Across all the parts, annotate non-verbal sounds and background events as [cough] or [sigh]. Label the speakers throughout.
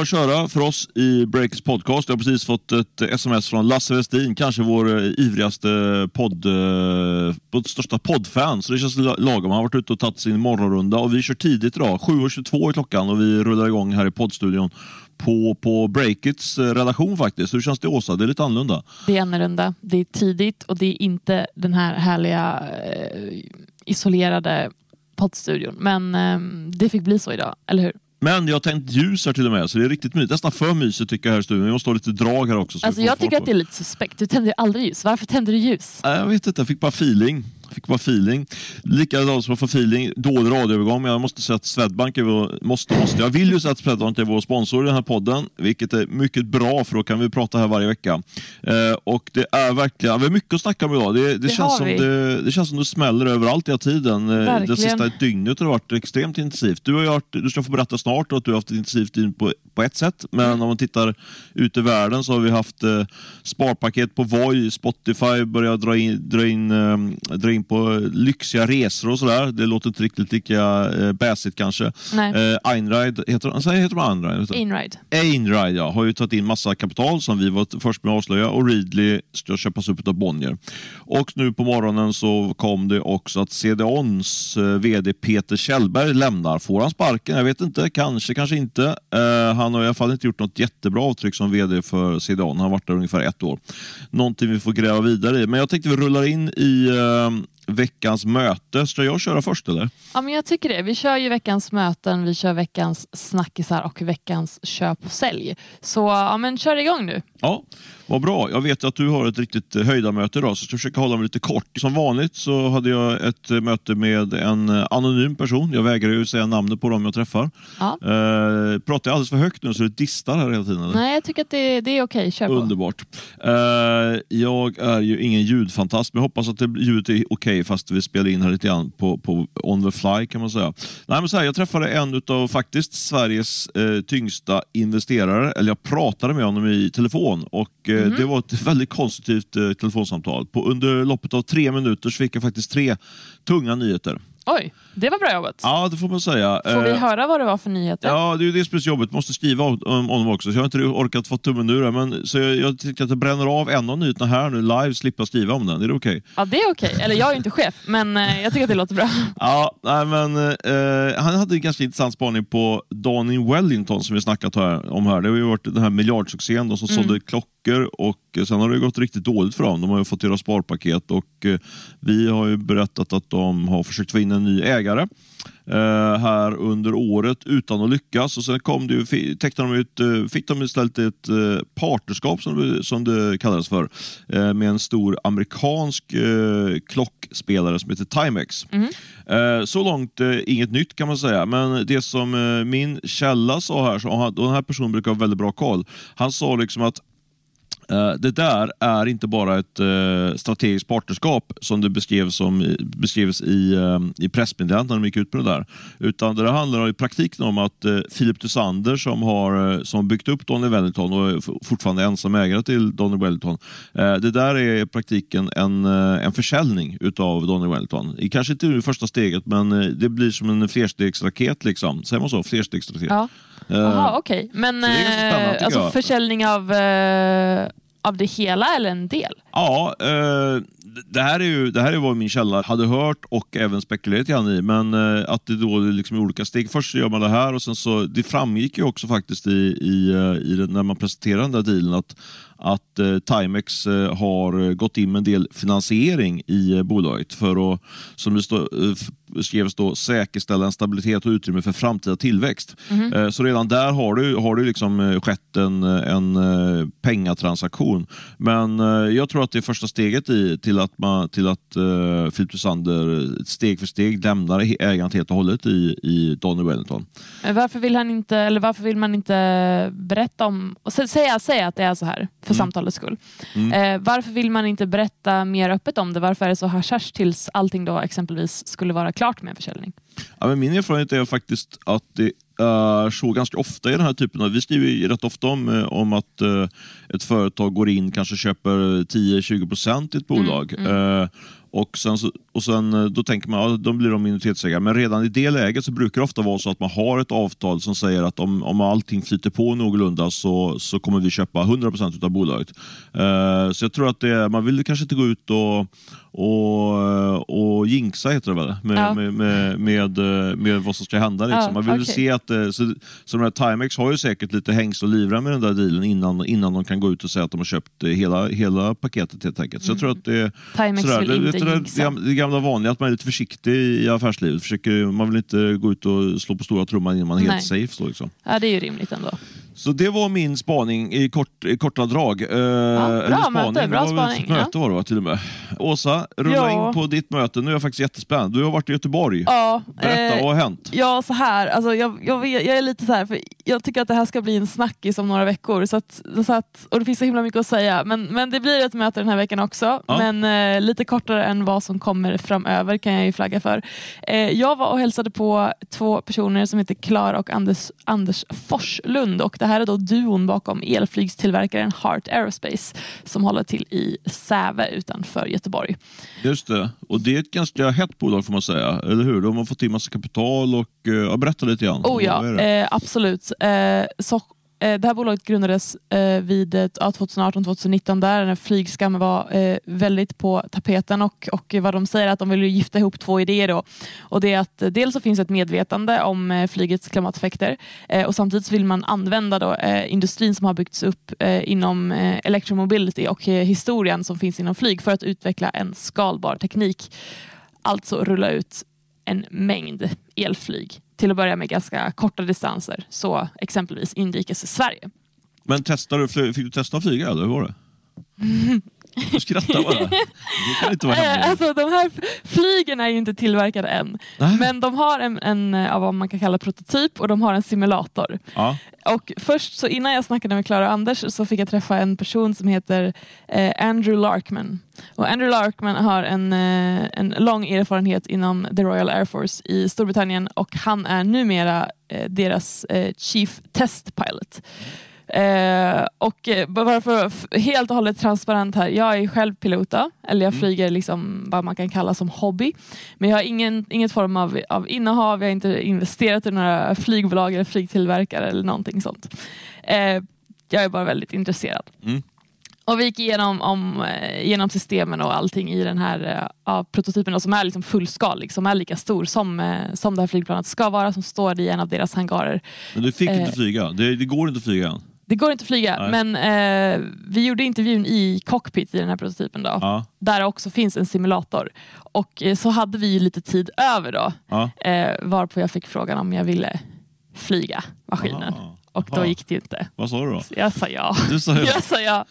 Speaker 1: att köra för oss i Breaks podcast. Jag har precis fått ett sms från Lasse Westin, kanske vår eh, ivrigaste podd, eh, vårt största poddfan. Så det känns lagom. Han har varit ute och tagit sin morgonrunda och vi kör tidigt idag. 7.22 är klockan och vi rullar igång här i poddstudion på, på Breakits eh, redaktion faktiskt. Hur känns det Åsa? Det är lite annorlunda.
Speaker 2: Det är annorlunda. Det är tidigt och det är inte den här härliga eh, isolerade poddstudion. Men eh, det fick bli så idag, eller hur?
Speaker 1: Men jag har tänt ljus här till och med, så det är riktigt mysigt. Nästan för mysigt tycker jag här i studion. Vi måste ha lite drag här också.
Speaker 2: Alltså jag tycker att det är lite suspekt. Du tänder aldrig ljus. Varför tänder du ljus?
Speaker 1: Jag vet inte, jag fick bara feeling. Fick bara feeling. Likadant som att få feeling, dålig radioövergång, men jag måste säga att Swedbank är vår, måste, måste. Jag vill ju säga att Swedbank är vår sponsor i den här podden, vilket är mycket bra för då kan vi prata här varje vecka. Eh, och det är verkligen, vi har mycket att snacka om idag. Det, det, det känns, som det, det, känns som det smäller överallt hela tiden. Eh, verkligen. Det sista dygnet har det varit extremt intensivt. Du, har varit, du ska få berätta snart att du har haft ett intensivt dygn på, på ett sätt, men mm. om man tittar ut i världen så har vi haft eh, sparpaket på Voi, Spotify börjar dra in, dra in, eh, dra in in på lyxiga resor och sådär. Det låter inte riktigt lika eh, bäsigt kanske. Nej. Eh, Einride, heter, alltså, heter de Einride?
Speaker 2: Einride.
Speaker 1: Einride ja, har ju tagit in massa kapital som vi var först med att avslöja och Readly ska köpas upp av Bonnier. Och nu på morgonen så kom det också att CDONs eh, VD Peter Kjellberg lämnar. Får han sparken? Jag vet inte, kanske, kanske inte. Eh, han har i alla fall inte gjort något jättebra avtryck som VD för CDON. Han har varit där ungefär ett år. Någonting vi får gräva vidare i. Men jag tänkte vi rullar in i eh, veckans möte. Ska jag köra först eller?
Speaker 2: Ja, men jag tycker det. Vi kör ju veckans möten, vi kör veckans snackisar och veckans köp och sälj. Så ja, men kör igång nu.
Speaker 1: Ja, vad bra. Jag vet att du har ett riktigt eh, höjdarmöte idag så jag ska försöka hålla mig lite kort. Som vanligt så hade jag ett eh, möte med en eh, anonym person. Jag vägrar ju säga namnet på dem jag träffar. Ja. Eh, pratar jag alldeles för högt nu så det distar här hela tiden? Eller?
Speaker 2: Nej, jag tycker att det, det är okej. Kör på.
Speaker 1: Underbart. Eh, jag är ju ingen ljudfantast men jag hoppas att ljudet är okej fast vi spelar in här lite grann på, på on the fly kan man säga. Nej, men så här, jag träffade en av faktiskt Sveriges eh, tyngsta investerare, eller jag pratade med honom i telefon och mm. det var ett väldigt konstruktivt eh, telefonsamtal. På, under loppet av tre minuter så fick jag faktiskt tre tunga nyheter.
Speaker 2: Oj, det var bra jobbat.
Speaker 1: Ja, det får man säga.
Speaker 2: Får vi eh, höra vad det var för nyheter?
Speaker 1: Ja, det är ju det som är så jobbigt. måste skriva om, honom också, så jag har inte orkat få tummen ur det. Men, så jag, jag tycker att jag bränner av en av nyheterna här nu live, slippa skriva om den. Är det okej? Okay?
Speaker 2: Ja, det är okej. Okay. Eller jag är inte chef, men eh, jag tycker att det låter bra. [laughs]
Speaker 1: Ja, nej, men eh, han hade en ganska intressant spaning på Donny Wellington som vi snackat här, om här. Det har ju varit den här miljardsuccén då, som mm. sålde klockor och sen har det gått riktigt dåligt för dem. De har ju fått göra sparpaket och eh, vi har ju berättat att de har försökt få in en ny ägare eh, här under året utan att lyckas. Och sen kom det ju, de ut, eh, fick de istället ett eh, partnerskap som det, som det kallades för eh, med en stor amerikansk eh, klockspelare som heter Timex. Mm. Så långt inget nytt kan man säga, men det som min källa sa här, så, den här personen brukar ha väldigt bra koll, han sa liksom att Eh, det där är inte bara ett uh, strategiskt partnerskap som det beskrevs, som, beskrevs i, uh, i pressmeddelandet när de gick ut med det där. Utan det handlar i praktiken om att Philip Dusander som har som byggt upp Donny Wellington och är fortfarande ensam ägare till Donny Wellington. det där är i praktiken en, en försäljning utav Donny Wellington. Kanske inte i första steget men det blir som en flerstegsraket. Liksom. Säger man så? Flerstegsraket.
Speaker 2: Ja. Jaha, okej. Okay. Men eh, alltså, försäljning av, eh, av det hela eller en del?
Speaker 1: Ja, eh, det här är ju det här är vad min källa hade hört och även spekulerat grann i, men eh, att det då liksom i olika steg. Först gör man det här och sen så, det framgick ju också faktiskt i, i, eh, i när man presenterade den där dealen att att eh, Timex har gått in med en del finansiering i bolaget för att, som det stå, skrevs då, säkerställa en stabilitet och utrymme för framtida tillväxt. Mm. så redan där har det, har det liksom skett en, en pengatransaktion. Men jag tror att det är första steget i, till att, man, till att uh, Philip Sander steg för steg lämnar ägandet helt och hållet i, i Donny Wellington.
Speaker 2: Varför vill, han inte, eller varför vill man inte berätta om, och säga, säga att det är så här? för mm. samtalets skull. Mm. Eh, varför vill man inte berätta mer öppet om det? Varför är det så hasch tills allting då exempelvis skulle vara klart med en försäljning?
Speaker 1: Ja, men min erfarenhet är faktiskt att det är så ganska ofta i den här typen av... Vi skriver ju rätt ofta om, eh, om att uh, ett företag går in kanske köper 10-20 procent i ett bolag. Mm, mm. Uh, Och sen, och sen eh, då tänker man, ja, då blir de minoritetsägare. Men redan i det läget så brukar det ofta vara så att man har ett avtal som säger att om, om allting flyter på någorlunda så, så kommer vi köpa 100% av bolaget. Uh, så jag tror att det, man vill kanske inte gå ut och, och, och jinxa heter det väl, med, ja. med, med, med, med, vad som ska hända. Liksom. Ja, man vill okay. se att, så, så de här Timex har ju säkert lite hängst och livrem med den där dealen innan, innan de kan gå ut och säga att de har köpt hela, hela paketet helt enkelt. Så jag tror att det,
Speaker 2: Timex sådär, vill inte
Speaker 1: det, det, det gamla vanliga att man är lite försiktig i affärslivet. Försöker, man vill inte gå ut och slå på stora trumman innan man är helt safe. Så, liksom.
Speaker 2: Ja, det är ju rimligt ändå.
Speaker 1: Så det var min spaning i, kort, i korta drag. Eh,
Speaker 2: ja, bra spaning. möte, bra spaning.
Speaker 1: Möte var det till och med. Åsa, rulla ja. in på ditt möte. Nu är jag faktiskt jättespänd. Du har varit i Göteborg.
Speaker 2: Ja,
Speaker 1: Berätta, eh, vad har hänt?
Speaker 2: Ja, så här. Alltså, jag, jag, jag, är lite så här, för jag tycker att det här ska bli en snackis om några veckor. Så att, så att, och det finns så himla mycket att säga. Men, men det blir ett möte den här veckan också. Ja. Men eh, lite kortare än vad som kommer framöver kan jag ju flagga för. Eh, jag var och hälsade på två personer som heter Klara och Anders, Anders Forslund. Och det här är då duon bakom elflygstillverkaren Heart Aerospace som håller till i Säve utanför Göteborg.
Speaker 1: Just det, och det är ett ganska hett bolag får man säga, eller hur? De har fått in massa kapital och uh, berätta lite grann.
Speaker 2: Oh ja, eh, absolut. Eh, så Eh, Eh, det här bolaget grundades eh, vid 2018-2019 där när flygskam var eh, väldigt på tapeten och, och vad de säger att de vill gifta ihop två idéer. Då. Och det är att dels så finns ett medvetande om flygets klimateffekter och samtidigt vill man använda då, industrin som har byggts upp inom electromobility och historien som finns inom flyg för att utveckla en skalbar teknik. Alltså rulla ut en mängd elflyg till att börja med ganska korta distanser, så exempelvis inrikes Sverige.
Speaker 1: Men testade, fick du testa att flyga eller hur var det? [laughs] Du skrattar bara. [laughs] Det kan inte vara hemligt.
Speaker 2: Alltså, de här flygen är ju inte tillverkade än. Nej. Men de har en, en av vad man kan kalla prototyp och de har en simulator. Ja. Och först så innan jag snackade med Klara och Anders så fick jag träffa en person som heter eh, Andrew Larkman. Och Andrew Larkman har en, eh, en lång erfarenhet inom the Royal Air Force i Storbritannien och han är numera eh, deras eh, Chief Test Pilot. Eh, och eh, bara för helt och hållet transparent här, jag är själv pilot, eller jag mm. flyger liksom vad man kan kalla som hobby. Men jag har ingen, inget form av, av innehav, jag har inte investerat i några flygbolag eller flygtillverkare eller någonting sånt. Eh, jag är bara väldigt intresserad. Mm. Och vi gick igenom om, eh, genom systemen och allting i den här uh, prototypen som är liksom fullskalig, som är lika stor som, som det här flygplanet ska vara, som står i en av deras hangarer.
Speaker 1: Men du fick uh, inte flyga? Det, det går inte att flyga än?
Speaker 2: Det går inte att flyga, Nej. men eh, vi gjorde intervjun i cockpit i den här prototypen. Då, ja. Där också finns en simulator. Och eh, så hade vi lite tid över då. Ja. Eh, varpå jag fick frågan om jag ville flyga maskinen. Aha. Och då gick det ju inte.
Speaker 1: Vad sa du då?
Speaker 2: Jag sa ja.
Speaker 1: Du sa ja. [laughs]
Speaker 2: jag sa ja.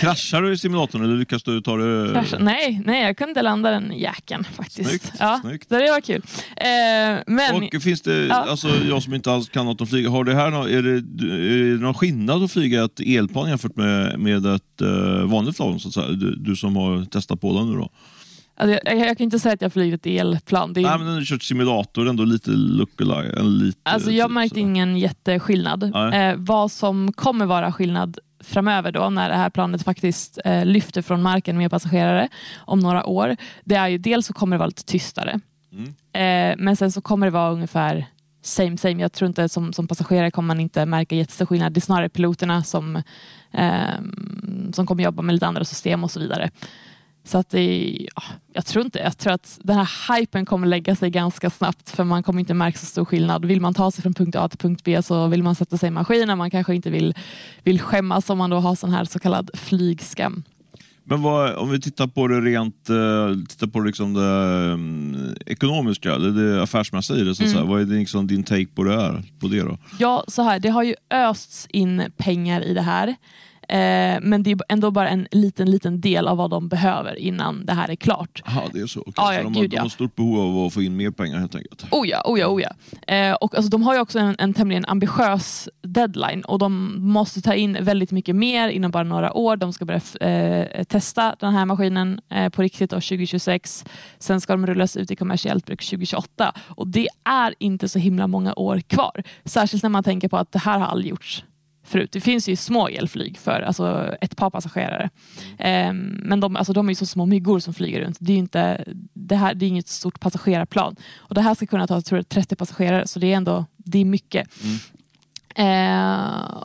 Speaker 1: Kraschar du i simulatorn eller lyckas du ta det?
Speaker 2: Nej, nej, jag kunde landa den jäkeln faktiskt.
Speaker 1: Snyggt,
Speaker 2: ja,
Speaker 1: snyggt.
Speaker 2: Så det var kul. Eh, men...
Speaker 1: Och finns det, ja. alltså, jag som inte alls kan något om flyga, har det här, är, det, är det någon skillnad att flyga ett elplan jämfört med, med ett uh, vanligt plan? Så att säga? Du, du som har testat på den nu då?
Speaker 2: Alltså jag, jag, kan inte säga att jag flugit elplan. Det är...
Speaker 1: Nej, men du har kört simulator, ändå lite lookalike. Lite,
Speaker 2: alltså jag typ, märkte ingen jätteskillnad. Eh, vad som kommer vara skillnad framöver då när det här planet faktiskt eh, lyfter från marken med passagerare om några år. Det är ju dels så kommer det vara lite tystare. Mm. Eh, men sen så kommer det vara ungefär same same. Jag tror inte som, som passagerare kommer man inte märka jättestor skillnad. Det är snarare piloterna som, eh, som kommer jobba med lite andra system och så vidare. Så att det, ja, jag tror inte, jag tror att den här hypen kommer lägga sig ganska snabbt för man kommer inte märka så stor skillnad. Vill man ta sig från punkt A till punkt B så vill man sätta sig i maskinen. Man kanske inte vill, vill skämmas om man då har sån här så kallad flygskam.
Speaker 1: Men vad, om vi tittar på det rent uh, tittar på liksom det um, ekonomiska, eller det affärsmässiga i det, så mm. så vad är det liksom din take på det, här, på det då?
Speaker 2: Ja, så här, det har ju östs in pengar i det här. Eh, men det är ändå bara en liten, liten del av vad de behöver innan det här är klart.
Speaker 1: Jaha, det är så. Okay. Ah, ja, så de, har, de har stort behov av att få in mer pengar helt enkelt?
Speaker 2: Oh ja, oh ja, oh ja. Eh, och alltså, de har ju också en, en tämligen ambitiös deadline och de måste ta in väldigt mycket mer inom bara några år. De ska börja eh, testa den här maskinen eh, på riktigt år 2026. Sen ska de rullas ut i kommersiellt bruk 2028 och det är inte så himla många år kvar. Särskilt när man tänker på att det här har aldrig gjorts förut. Det finns ju små elflyg för alltså, ett par passagerare. Um, men de, alltså, de är ju så små myggor som flyger runt. Det är, inte, det här, det är inget stort passagerarplan. Och det här ska kunna ta tror jag, 30 passagerare så det är ändå det är mycket. Mm.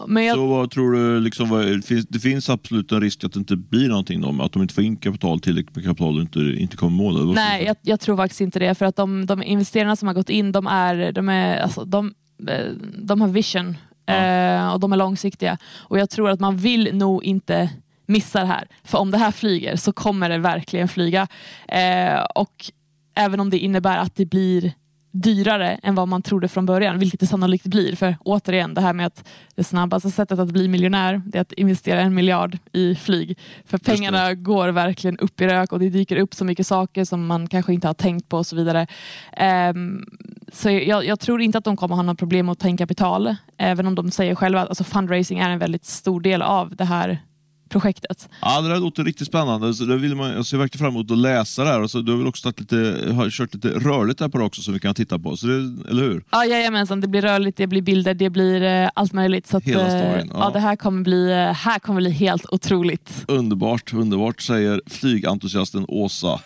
Speaker 1: Men jag... Så vad tror du, liksom, vad, finns, det finns absolut en risk att det inte blir någonting då, att de inte får in kapital tillräckligt med kapital och inte, inte kommer mål?
Speaker 2: Nej, jag, jag, tror faktiskt inte det. För att de, de investerarna som har gått in, de, är, de, är, alltså, de, eh, de har vision ja. eh, och de är långsiktiga. Och jag tror att man vill nog inte missa det här. För om det här flyger så kommer det verkligen flyga. Eh, och även om det innebär att det blir dyrare än vad man trodde från början, vilket det sannolikt blir. För återigen, det här med att det snabbaste sättet att bli miljonär det är att investera en miljard i flyg. För pengarna går verkligen upp i rök och det dyker upp så mycket saker som man kanske inte har tänkt på och så vidare. Um, så jag, jag, tror inte att de kommer ha något problem att ta in kapital, även om de säger själva att alltså fundraising är en väldigt stor del av det här projektet.
Speaker 1: Ja, det där låter riktigt spännande. Så det vill man, jag ser verkligen fram emot att läsa det här. Och så, du har väl också lite, har kört lite rörligt där på det också som vi kan titta på, så det, eller hur?
Speaker 2: Ja, jajamensan. Det blir rörligt, det blir bilder, det blir eh, allt möjligt. Så att, Hela eh, storyn. Ja. ja. det här kommer, bli, eh, här kommer bli helt otroligt.
Speaker 1: Underbart, underbart säger flygentusiasten Åsa.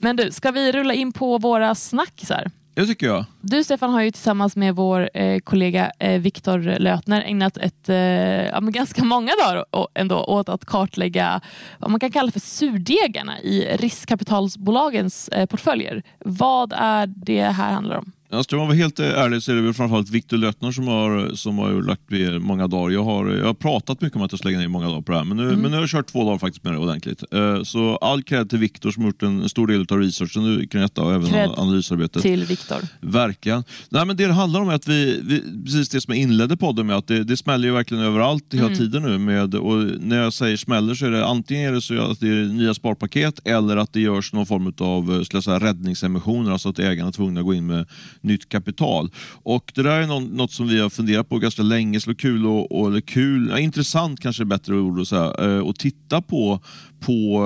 Speaker 2: Men du, ska vi rulla in på våra snackisar?
Speaker 1: Det tycker jag.
Speaker 2: Du Stefan har ju tillsammans med vår eh, kollega eh, Viktor Lötner ägnat ett, eh, ja, ganska många dagar ändå åt att kartlägga vad man kan kalla för surdegarna i riskkapitalbolagens eh, portföljer. Vad är det här handlar om?
Speaker 1: Ja, ska man vara helt ärlig så är det väl framförallt Viktor Löttner som har, som har lagt ner många dagar. Jag har, jag har pratat mycket om att jag ska lägga ner många dagar på det här, men nu, mm. men nu har jag kört två dagar faktiskt med det ordentligt. Uh, så all cred till Viktor som har gjort en stor del av researchen kring detta och även cred analysarbetet.
Speaker 2: till Viktor.
Speaker 1: Verkligen. Nej, men det det handlar om är att vi, vi precis det som jag inledde podden med, att det, det smäller ju verkligen överallt hela mm. tiden nu. Med, och när jag säger smäller så är det antingen är det så att det är nya sparpaket eller att det görs någon form av säga, räddningsemissioner, alltså att ägarna är tvungna att gå in med nytt kapital. Och Det där är något, som vi har funderat på ganska länge. Så kul och, eller kul, ja, intressant kanske är bättre ord att säga, eh, och titta på på,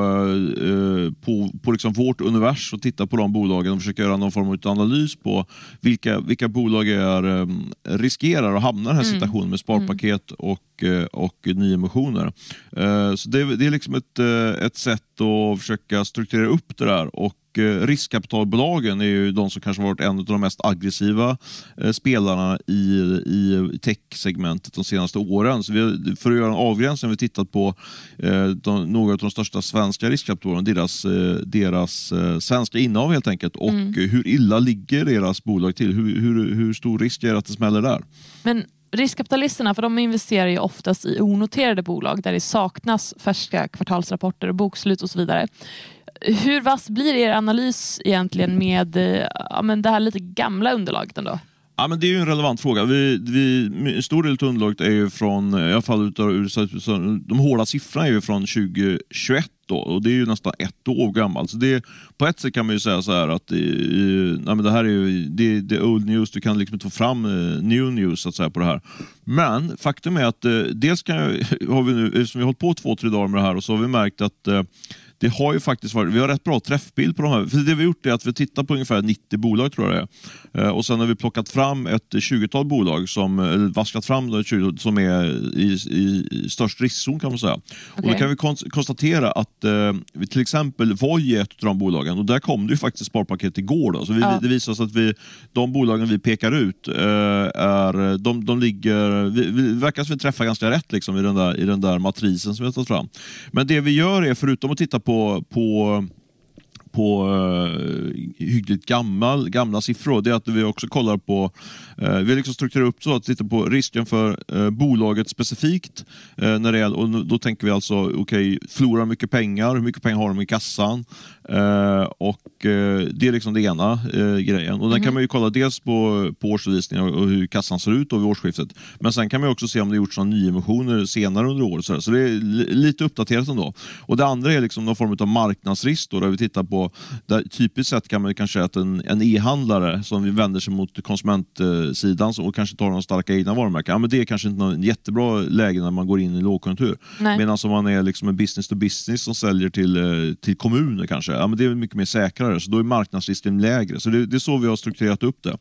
Speaker 1: eh, på, på liksom vårt univers och titta på de bolagen och försöka göra någon form av analys på vilka, vilka bolag är, eh, riskerar att hamna i den här mm. situationen med sparpaket mm. och, och nyemissioner. Så det, det är liksom ett, ett sätt att försöka strukturera upp det där och Eh, riskkapitalbolagen är ju de som kanske varit en av de mest aggressiva eh, spelarna i, i tech-segmentet de senaste åren. Så vi, för att göra en avgränsning har vi tittat på eh, de, några av de största svenska riskkapitalbolagen, deras, deras svenska innehav helt enkelt och mm. hur illa ligger deras bolag till? Hur, hur, hur stor risk är det att det smäller där?
Speaker 2: Men riskkapitalisterna för de investerar ju oftast i onoterade bolag där det saknas färska kvartalsrapporter och bokslut och så vidare hur vass blir er analys egentligen med eh, ja, men det här lite gamla underlaget ändå?
Speaker 1: Ja, men det är ju en relevant fråga. Vi, vi, en stor del av underlaget är ju från, eh, i alla fall utav, de hårda siffrorna är ju från 2021 då, och det är ju nästan ett år gammalt. Så det, på ett sätt kan man ju säga så här att det, nej, men det här är ju det, det old news, du kan liksom inte få fram eh, new news så att säga, på det här. Men faktum är att dels kan jag, [laughs] har vi nu, eftersom vi har hållit på två, tre dagar med det här och så har vi märkt att det har ju faktiskt varit, vi har rätt bra träffbild på de här. För det vi har gjort är att vi tittar på ungefär 90 bolag tror jag det är. Eh, och sen har vi plockat fram ett 20-tal bolag som, eller vaskat fram ett 20, som är i, i, i störst riskzon kan man säga. Okay. Och då kan vi kon konstatera att eh, till exempel Voi är ett av de bolagen och där kom det ju faktiskt sparpaket igår. Då. Så vi, ja. det visar sig att vi, de bolagen vi pekar ut eh, är, de, de ligger, vi, vi verkar som vi träffar ganska rätt liksom, i, den där, i den där matrisen som vi har tagit fram. Men det vi gör är, förutom att titta på på, på på uh, hyggligt gammal, gamla siffror, det är att vi också kollar på, uh, vi liksom strukturerat upp så att vi tittar på risken för uh, bolaget specifikt. Uh, när det är, och då tänker vi alltså, okej, okay, förlorar mycket pengar, hur mycket pengar har de i kassan? och Det är liksom det ena grejen. Och Den mm. kan man ju kolla dels på, på årsredovisningar och hur kassan ser ut vid årsskiftet. Men sen kan man också se om det gjorts några nyemissioner senare under året. Så, så det är lite uppdaterat ändå. Och Det andra är liksom någon form av marknadsrisk då, där vi tittar på där typiskt sett kan man kanske säga att en, en e-handlare som vänder sig mot konsumentsidan och kanske tar de starka egna varumärken, ja, men det är kanske inte något jättebra läge när man går in i lågkonjunktur. Medan om man är liksom en business to business som säljer till, eh, till kommuner kanske, ja, men det är mycket mer säkrare, så då är marknadsrisken lägre. Så det, det är så vi har strukturerat upp det.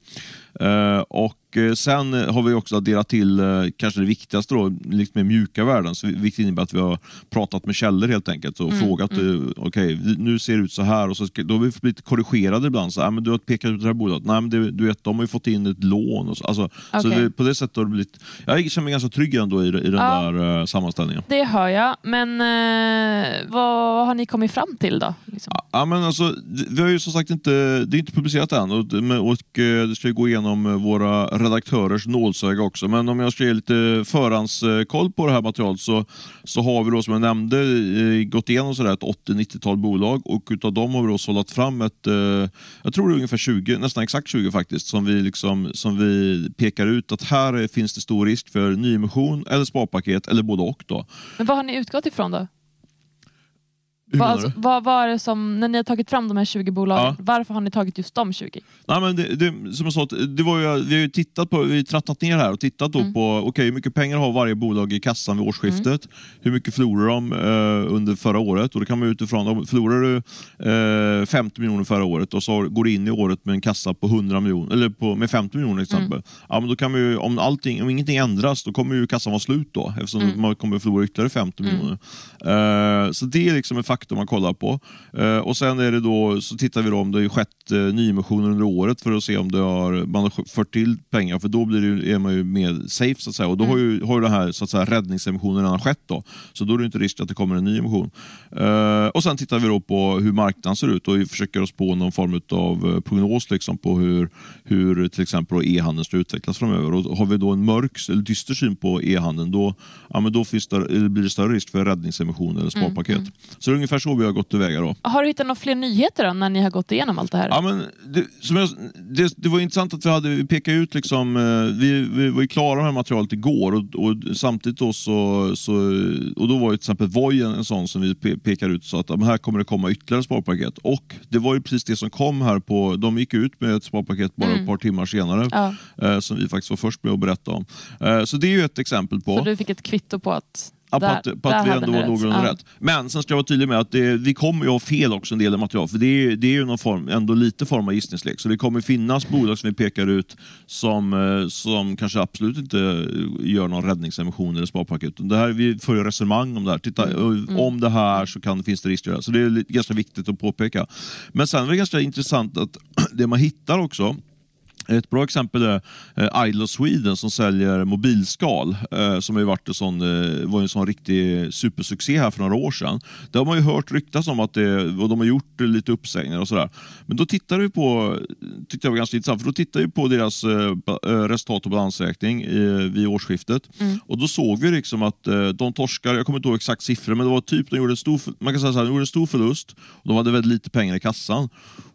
Speaker 1: Eh, och eh, sen har vi också adderat till eh, kanske det viktigaste då, lite mer mjuka värden, så, vilket innebär att vi har pratat med källor helt enkelt och frågat, mm. okej, okay, nu ser det ut så här och så ska, då har vi blivit korrigerade ibland. Så, ah, men du har pekat ut det här bolaget, nej men det, du vet, de har ju fått in ett lån. Och så alltså, okay. så det, på det sättet har det blivit, jag känner mig ganska trygg ändå i, i den ja, där sammanställningen.
Speaker 2: Det hör jag, men uh, vad har ni kommit fram till då?
Speaker 1: Liksom? Ja, men alltså, vi har ju som sagt inte, det är inte publicerat än och, och, och det ska gå igenom genom eh, våra redaktörers nålsöga också. Men om jag ska ge lite förhandskoll på det här materialet så, så har vi då som jag nämnde gått igenom sådär ett 80-90-tal bolag och utav dem har vi då sållat fram ett, eh, jag tror det är ungefär 20, nästan exakt 20 faktiskt, som vi, liksom, som vi pekar ut att här finns det stor risk för nyemission eller sparpaket eller både och. Då.
Speaker 2: Men vad har ni utgått ifrån då? Vad, alltså, vad var det som, när ni har tagit fram de här 20 bolagen, ja. varför har ni tagit just de 20?
Speaker 1: Nej, men det, det, som jag sa, det var ju, vi har ju tittat på, vi trattat ner här och tittat mm. på okay, hur mycket pengar har varje bolag i kassan vid årsskiftet. Mm. Hur mycket förlorar de eh, under förra året? Och det kan man utifrån, då förlorar du eh, 50 miljoner förra året och så går du in i året med en kassa på 100 miljoner, eller på, med 50 miljoner till exempel. Mm. Ja, men då kan vi, om, allting, om ingenting ändras, då kommer ju kassan vara slut då eftersom mm. man kommer förlora ytterligare 50 mm. miljoner. Eh, så det är liksom en faktor faktor man kollar på. Eh, och Sen är det då, så tittar vi då om det har skett eh, nyemissioner under året för att se om det har, man har fört till pengar, för då blir det, är man ju mer safe så att säga. Och då mm. har ju, har ju den här så att säga, räddningsemissionen redan skett. Då. Så då är det inte risk att det kommer en ny emission. Eh, och Sen tittar vi då på hur marknaden ser ut och vi försöker oss på någon form av eh, prognos liksom, på hur, hur till exempel e-handeln ska utvecklas framöver. Och har vi då en mörk eller dyster syn på e-handeln, då, ja, men då det, blir det större risk för räddningsemission eller sparpaket. Mm. Mm. Så det är ungefär så vi har gått tillväga. Då.
Speaker 2: Har du hittat några fler nyheter då, när ni har gått igenom allt det här?
Speaker 1: Ja, men det, som jag, det, det var intressant att vi, hade, vi pekade ut, liksom, eh, vi, vi var ju klara med det här materialet igår och, och samtidigt då så, så, och då var ju till exempel Voi en, en sån som vi pe, pekar ut så att här kommer det komma ytterligare sparpaket. Och det var ju precis det som kom här på, de gick ut med ett sparpaket bara mm. ett par timmar senare ja. eh, som vi faktiskt var först med att berätta om. Eh, så det är ju ett exempel på.
Speaker 2: Så du fick ett kvitto på att
Speaker 1: Ja, på att, på att vi ändå var någorlunda ja. rätt. Men sen ska jag vara tydlig med att det, vi kommer ju ha fel också en del material. För det är, det är ju någon form, ändå lite form av gissningslek. Så det kommer finnas bolag som vi pekar ut som, eh, som kanske absolut inte gör någon räddningsemission eller sparpaket. Det här, vi för ju resonemang om det här. Titta, mm. mm. Om det här så kan, finns det risker. Så det är ganska viktigt att påpeka. Men sen är det ganska intressant att [clears throat] det man hittar också ett bra exempel är eh, Idle Sweden som säljer mobilskal eh, som har varit en sån, eh, var en sån riktig supersuccé här för några år sedan. Det har man ju hört ryktas om att det, och de har gjort lite uppsägningar och sådär. Men då tittar vi på, tyckte jag var ganska intressant, för då tittar vi på deras resultat och balansräkning vid årsskiftet mm. och då såg vi liksom att de torskar, jag kommer inte ihåg exakt siffror, men det var typ de gjorde en stor, man kan säga så här, de gjorde en stor förlust och de hade väldigt lite pengar i kassan.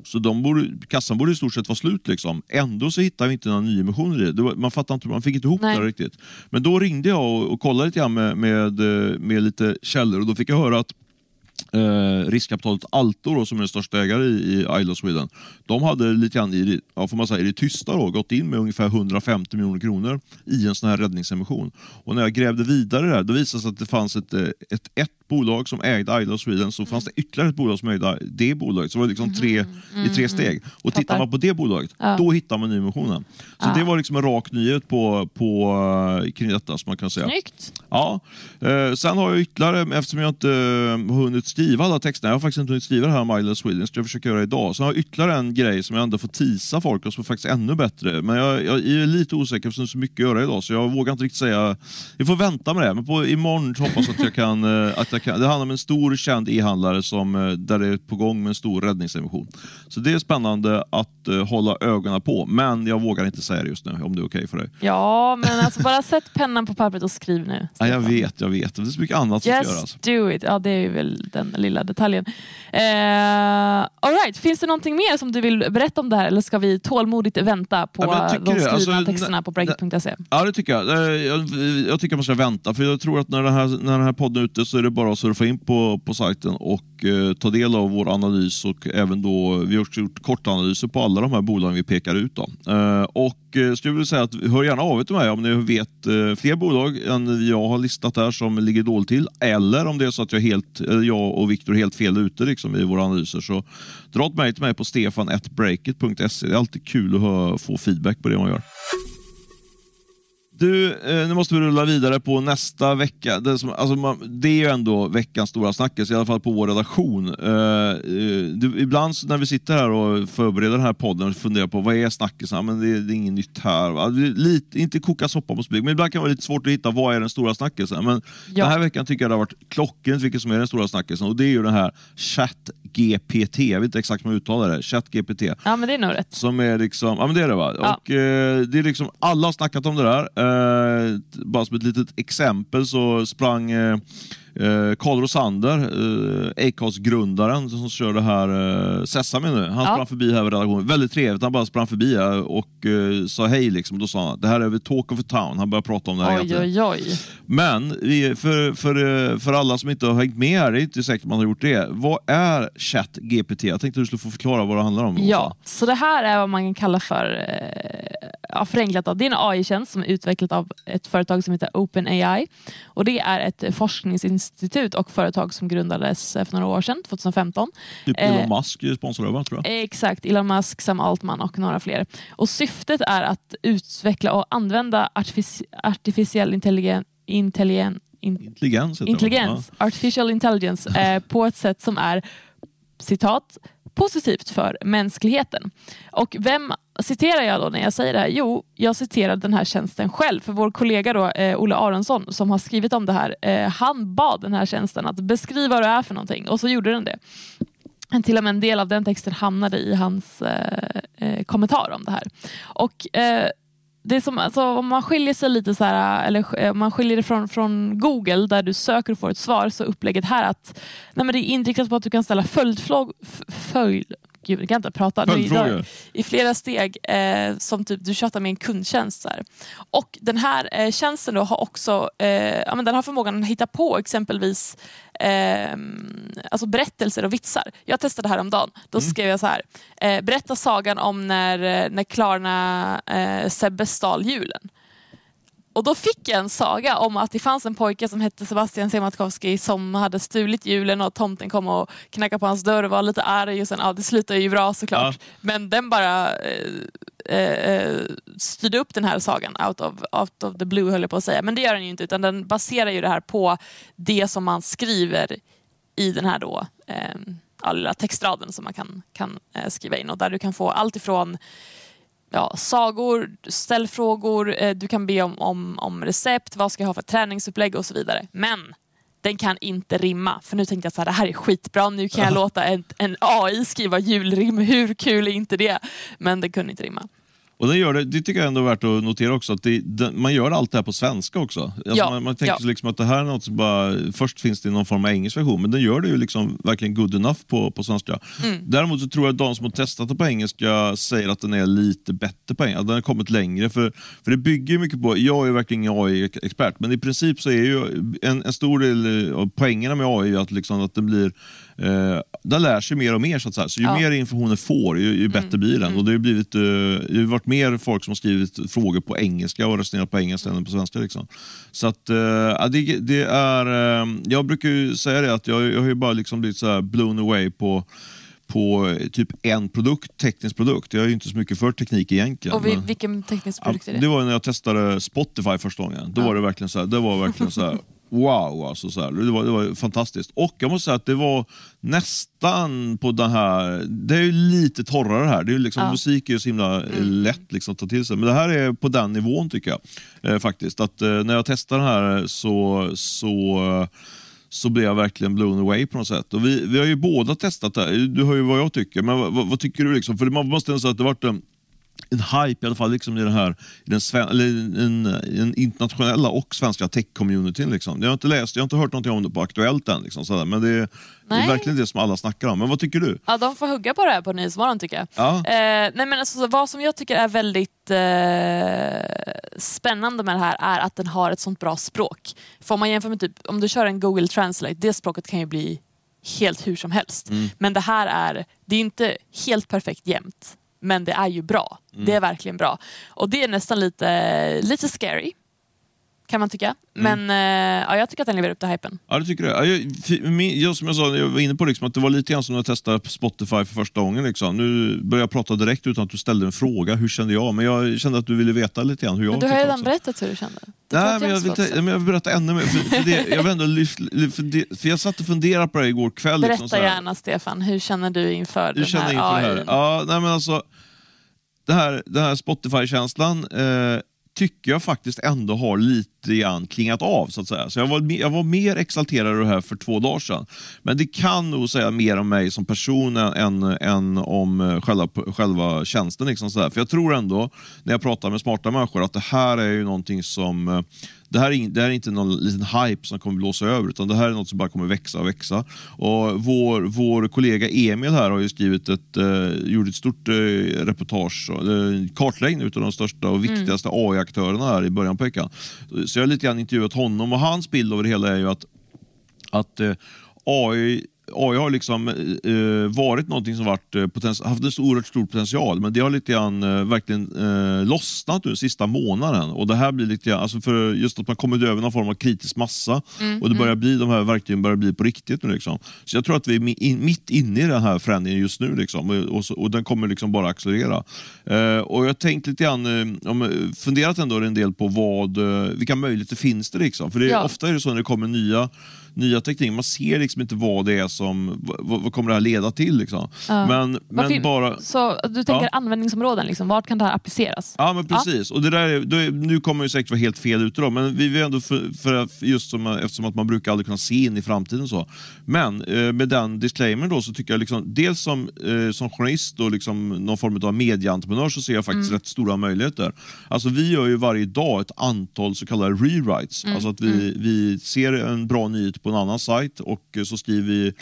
Speaker 1: Så de borde, kassan borde i stort sett vara slut. Liksom. Ändå så hittade vi inte några nyemissioner i det. Var, man, fattade inte, man fick inte ihop Nej. det riktigt. Men då ringde jag och, och kollade lite grann med, med, eh, med lite källor och då fick jag höra att eh, riskkapitalet Alto då, som är den största ägare i, i Isle of Sweden. De hade lite grann i, ja, får man säga, i det tysta då, gått in med ungefär 150 miljoner kronor i en sån här räddningsemission. Och när jag grävde vidare där, då visade det sig att det fanns ett, eh, ett, ett bolag som ägde Isle of Sweden så fanns det ytterligare ett bolag som ägde det bolaget. Så det var liksom tre, mm. i tre steg. Och Fattar. tittar man på det bolaget, ja. då hittar man nyemissionen. Så ja. det var liksom en rak nyhet på, på, eh, kring detta. Som man kan säga.
Speaker 2: Snyggt!
Speaker 1: Ja. Eh, sen har jag ytterligare, eftersom jag inte eh, hunnit skriva alla texterna, jag har faktiskt inte hunnit skriva det här om Isle of Sweden, så jag försöker göra idag. Så har jag ytterligare en grej som jag ändå får tisa folk och som är faktiskt ännu bättre. Men jag, jag är lite osäker eftersom det är så mycket att göra idag, så jag vågar inte riktigt säga. Vi får vänta med det, men på, imorgon hoppas jag att jag kan, att kan. Det handlar om en stor känd e-handlare som, eh, där det är på gång med en stor räddningsemission. Så det är spännande att uh, hålla ögonen på, men jag vågar inte säga det just nu om det är okej okay för dig.
Speaker 2: Ja, men alltså bara sätt pennan på pappret och skriv nu.
Speaker 1: Ja, jag vet, jag vet. Det är så mycket annat som
Speaker 2: ska
Speaker 1: göras.
Speaker 2: do it. Ja, det är väl den lilla detaljen. Uh, all right. Finns det någonting mer som du vill berätta om det här eller ska vi tålmodigt vänta på ja, de skrivna alltså, texterna på breakit.se?
Speaker 1: Ja, det tycker jag. Jag, jag tycker man ska vänta, för jag tror att när den här, när den här podden är ute så är det bara att surfa in på på, sajten och eh, ta del av vår analys och även då, vi har också gjort kortanalyser på alla de här bolagen vi pekar ut. Då. Eh, och eh, skulle vilja säga att hör gärna av er till mig om ni vet eh, fler bolag än jag har listat här som ligger dåligt till. Eller om det är så att jag, helt, eh, jag och Viktor är helt fel ute liksom, i våra analyser. Så dra ett mejl till mig på stefan.breakit.se. Det är alltid kul att få feedback på det man gör. Du, eh, nu måste vi rulla vidare på nästa vecka. Det, som, alltså man, det är ju ändå veckans stora snackis, i alla fall på vår redaktion. Uh, du, ibland när vi sitter här och förbereder den här podden och funderar på vad är snackisen? Men det, det är inget nytt här. Lite, inte koka soppa på spik, men ibland kan det vara lite svårt att hitta vad är den stora snackisen. Men ja. den här veckan tycker jag det har varit klockrent vilket som är den stora snackisen och det är ju den här ChatGPT. Jag vet inte exakt hur man uttalar det. ChatGPT.
Speaker 2: Ja, men det är nog rätt.
Speaker 1: Som är liksom, ja men det är det va? Ja. Och, uh, det är liksom, alla har snackat om det där. Eh, bara som ett litet exempel så sprang eh, eh, Eh, Karl Rosander, eh, Acast-grundaren som kör det här eh, Sesame nu, han ja. sprang förbi här vid redaktionen. Väldigt trevligt, han bara sprang förbi här och eh, sa hej. Liksom. Då sa han det här är Talk of a Town. Han började prata om det här
Speaker 2: oj, oj, oj.
Speaker 1: Men för, för, eh, för alla som inte har hängt med här, det är inte säkert man har gjort det. Vad är ChatGPT? Jag tänkte du skulle få förklara vad det handlar om.
Speaker 2: Ja, så det här är vad man kan kalla för ja, förenklat. Det är en AI-tjänst som är utvecklat av ett företag som heter OpenAI. Och det är ett forskningsinstitut institut och företag som grundades för några år sedan, 2015.
Speaker 1: Typ Elon eh, Musk sponsrar va? Tror jag.
Speaker 2: Exakt, Elon Musk, Sam Altman och några fler. Och syftet är att utveckla och använda artific artificiell intelligen, intelligen, in,
Speaker 1: intelligens,
Speaker 2: intelligens artificial intelligence, eh, på ett sätt som är citat positivt för mänskligheten. Och vem citerar jag då när jag säger det här? Jo, jag citerar den här tjänsten själv. För vår kollega då, eh, Olle Aronsson som har skrivit om det här, eh, han bad den här tjänsten att beskriva vad det är för någonting och så gjorde den det. Till och med en del av den texten hamnade i hans eh, eh kommentar om det här. Och eh, det är som, alltså, om man skiljer sig lite så här, eller eh, man skiljer det från, från Google där du söker och får ett svar så är upplägget här att nej, men det är inriktat på att du kan ställa följdfrågor följd, gud jag kan inte prata nu idag, i flera steg eh, som typ du chattar med en kundtjänst. Så här. Och den här eh, tjänsten då har också eh, ja, men den har förmågan att hitta på exempelvis eh, alltså berättelser och vitsar. Jag testade här om dagen. Då mm. skrev jag så här. Eh, berätta sagan om när, eh, när Klarna eh, Sebbe stal julen. Och då fick jag en saga om att det fanns en pojke som hette Sebastian Siemiatkowski som hade stulit julen och tomten kom och knackade på hans dörr och var lite arg. Och sen, ja, det slutade ju bra såklart. Ja. Men den bara eh, eh, styrde upp den här sagan out of, out of the blue höll jag på att säga. Men det gör den ju inte utan den baserar ju det här på det som man skriver i den här då eh, alla textraden som man kan, kan eh, skriva in och där du kan få allt ifrån ja, sagor, ställ frågor, eh, du kan be om, om, om recept, vad ska jag ha för träningsupplägg och så vidare. Men den kan inte rimma. För nu tänkte jag så här, det här är skitbra, nu kan jag låta en, en AI skriva julrim, hur kul är inte det? Men den kunde inte rimma.
Speaker 1: Och den gör det, det tycker jag ändå är värt att notera också, att det, den, man gör allt det här på svenska också. Alltså ja, man, man tänker ja. liksom att det här är något som bara, först finns det någon form av engelsk version, men den gör det ju liksom verkligen good enough på, på svenska. Mm. Däremot så tror jag att de som har testat det på engelska säger att den är lite bättre på engelska, den har kommit längre. För, för det bygger mycket på, jag är verkligen ingen AI-expert, men i princip så är ju en, en stor del av poängerna med AI att, liksom, att det blir eh, den lär sig mer och mer. Så, så ju ja. mer information den får, ju, ju bättre mm. blir den. Mm. Och det har blivit, eh, det har varit mer folk som har skrivit frågor på engelska och resonerat på engelska än på svenska. Liksom. Så att, eh, det, det, är, eh, jag brukar säga det att jag, jag har ju bara liksom blivit så blown away på på eh, typ en produkt, teknisk produkt. Jag är ju inte så mycket för teknik egentligen.
Speaker 2: Och vi, vilken teknisk produkt är det?
Speaker 1: Det var när jag testade Spotify första gången. Då ja. var det verkligen så här, det var verkligen så här, wow, alltså så här, det, var, det var fantastiskt. Och jag måste säga att det var nästan på den här, det är ju lite torrare här, det är liksom, ja. musik är ju så himla mm. lätt liksom, att ta till sig. Men det här är på den nivån tycker jag. Eh, faktiskt. Att eh, När jag testar den här så, så så blev jag verkligen blown away på något sätt. Och vi, vi har ju båda testat det här. Du hör ju vad jag tycker, men vad, vad tycker du? Liksom? För man måste ändå säga att det varit en en hype i alla fall liksom i den här i den, den, den internationella och svenska tech-communityn. Liksom. Jag har inte läst, jag har inte hört någonting om det på Aktuellt än, liksom, sådär. men det är, det är, verkligen det som alla snackar om. Men vad tycker du?
Speaker 2: Ja, de får hugga på det här på Nyhetsmorgon tycker jag. Ja. Eh, nej, men alltså, vad som jag tycker är väldigt eh, spännande med det här är att den har ett sånt bra språk. För om man jämför med typ, om du kör en Google Translate, det språket kan ju bli helt hur som helst. Mm. Men det här är, det är inte helt perfekt jämt Men det är ju bra. Det är verkligen bra. Och det är nästan lite, lite scary. Kan man tycka. Men eh, ja, jag tycker att den lever upp till hypen.
Speaker 1: Ja, det tycker jag. Ja, jag, jag. Som jag sa, jag var inne på liksom, att det var lite grann som när jag testade Spotify för första gången. Liksom. Nu börjar jag prata direkt utan att du ställde en fråga. Hur kände jag? Men jag kände att du ville veta lite grann hur jag
Speaker 2: Men du har redan
Speaker 1: också.
Speaker 2: berättat hur du kände.
Speaker 1: Nej, men jag, vill ta, men jag vill berätta ännu mer. För, för det, jag, ändå lyft, för, det, för jag satt och funderade på det igår kväll.
Speaker 2: Berätta
Speaker 1: liksom, så här.
Speaker 2: gärna Stefan, hur känner du inför
Speaker 1: Hur
Speaker 2: den
Speaker 1: känner
Speaker 2: här
Speaker 1: inför det här?
Speaker 2: AI?
Speaker 1: Ja, nej, men alltså, det här, den här Spotify-känslan eh, tycker jag faktiskt ändå har lite grann klingat av. så att säga. Så jag var, jag var mer exalterad över det här för två dagar sedan. Men det kan nog säga mer om mig som person än, än om eh, själva, själva tjänsten. Liksom så här. För jag tror ändå, när jag pratar med smarta människor, att det här är ju någonting som eh, det här, är, det här är inte någon liten hype som kommer blåsa över, utan det här är något som bara kommer växa och växa. Och vår, vår kollega Emil här har ju skrivit ett, eh, gjort ett stort eh, reportage, eh, kartläggning utav de största och viktigaste AI-aktörerna här i början på veckan. Så jag har lite grann intervjuat honom och hans bild av det hela är ju att, att eh, AI AI har liksom eh, varit någonting som varit, eh, potens- haft en så oerhört stor potential, men det har lite grann eh, verkligen eh, lossnat nu sista månaden. Och det här blir lite grann, alltså för just att man kommit över någon form av kritisk massa och det börjar bli, de här verktygen börjar bli på riktigt nu. Liksom. Så jag tror att vi är in, mitt inne i den här förändringen just nu liksom, och, och, och den kommer liksom bara accelerera. Eh, och jag har tänkt lite grann, eh, om, eh, funderat ändå en del på vad, eh, vilka möjligheter finns det liksom? För det, är-
Speaker 2: Ja.
Speaker 1: ofta är det så när det kommer nya nya teknik, man ser liksom inte vad det är som, vad, vad kommer det här leda till liksom.
Speaker 2: Ja.
Speaker 1: Men,
Speaker 2: fin-
Speaker 1: bara...
Speaker 2: Så du tänker
Speaker 1: Ja.
Speaker 2: användningsområden, liksom. vart kan det här appliceras?
Speaker 1: Ja men precis, och det där, är- är, nu kommer jag säkert vara helt fel ute då, men vi vill ändå, för, för, just som, eftersom att man brukar aldrig kunna se in i framtiden så. Men eh, med den disclaimern då så tycker jag liksom, dels som, eh, som journalist och liksom någon form av medieentreprenör så ser jag faktiskt rätt stora möjligheter. Alltså vi gör ju varje dag ett antal så kallade rewrites, alltså att vi, vi ser en bra nyhet på en annan sajt och så skriver vi